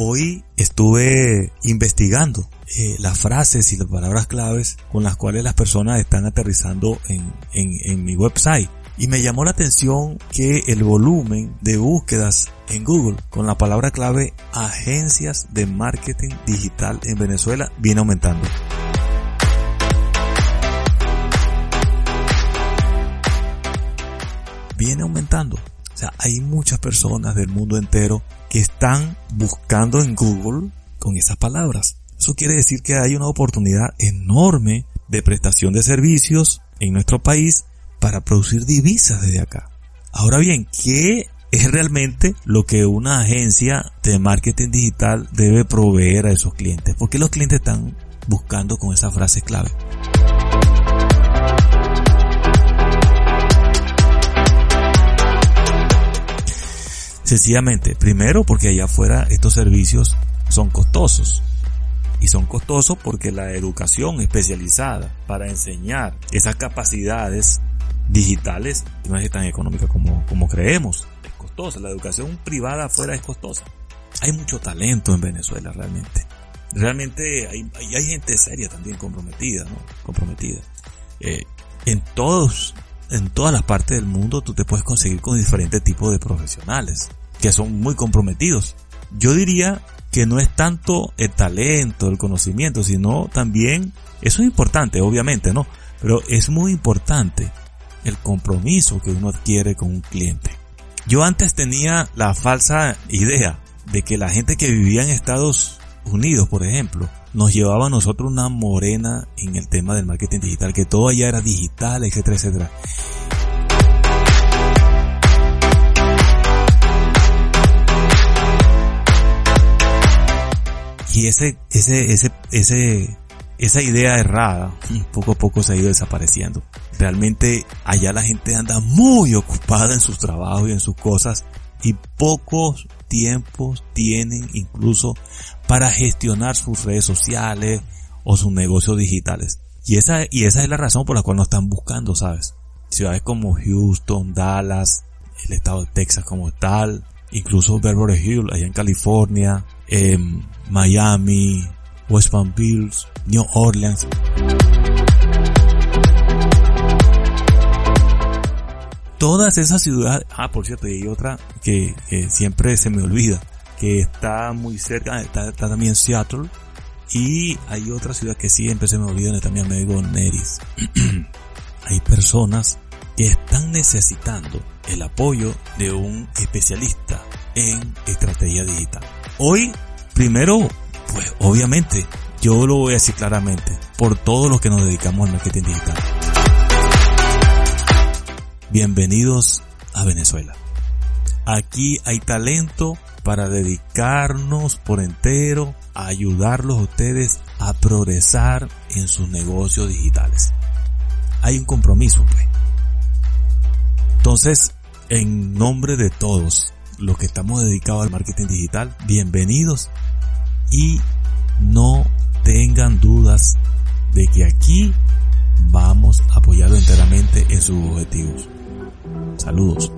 hoy estuve investigando eh, las frases y las palabras claves con las cuales las personas están aterrizando en, en mi website. Y me llamó la atención que el volumen de búsquedas en Google con la palabra clave agencias de marketing digital en Venezuela viene aumentando. Viene aumentando. O sea, hay muchas personas del mundo entero que están buscando en Google con esas palabras. Eso quiere decir que hay una oportunidad enorme de prestación de servicios en nuestro país para producir divisas desde acá. Ahora bien, ¿qué es realmente lo que una agencia de marketing digital debe proveer a esos clientes? Porque los clientes están buscando con esa frase clave. Sencillamente, primero porque allá afuera estos servicios son costosos. Y son costosos porque la educación especializada para enseñar esas capacidades digitales no es tan económica como, como creemos. Es costosa. La educación privada afuera es costosa. Hay mucho talento en Venezuela realmente. Realmente hay, hay, gente seria también comprometida, ¿no? Comprometida. Eh, en todos, en todas las partes del mundo tú te puedes conseguir con diferentes tipos de profesionales que son muy comprometidos. Yo diría que no es tanto el talento, el conocimiento, sino también, eso es importante, obviamente, ¿no? Pero es muy importante el compromiso que uno adquiere con un cliente. Yo antes tenía la falsa idea de que la gente que vivía en Estados Unidos, por ejemplo, nos llevaba a nosotros una morena en el tema del marketing digital, que todo allá era digital, etcétera, etcétera. Y ese, ese, ese, ese, esa idea errada poco a poco se ha ido desapareciendo. Realmente allá la gente anda muy ocupada en sus trabajos y en sus cosas y pocos tiempos tienen incluso para gestionar sus redes sociales o sus negocios digitales. Y esa, y esa es la razón por la cual no están buscando, ¿sabes? Ciudades como Houston, Dallas, el estado de Texas como tal, incluso Beverly Hills, allá en California, em, Miami, West Palm Beach, New Orleans. Todas esas ciudades, ah, por cierto, y hay otra que, siempre se me olvida, que está muy cerca, está, también Seattle, y hay otra ciudad que siempre se me olvida, también me digo Neris. hay personas que están necesitando el apoyo de un especialista en estrategia digital. Hoy, primero, pues obviamente, yo lo voy a decir claramente, por todos los que nos dedicamos al marketing digital. Bienvenidos a Venezuela. Aquí hay talento para dedicarnos por entero a ayudarlos a ustedes a progresar en sus negocios digitales. Hay un compromiso, pues. Entonces, en nombre de todos los que estamos dedicados al marketing digital, bienvenidos y no tengan dudas de que aquí vamos a apoyarlo enteramente en sus objetivos. Saludos.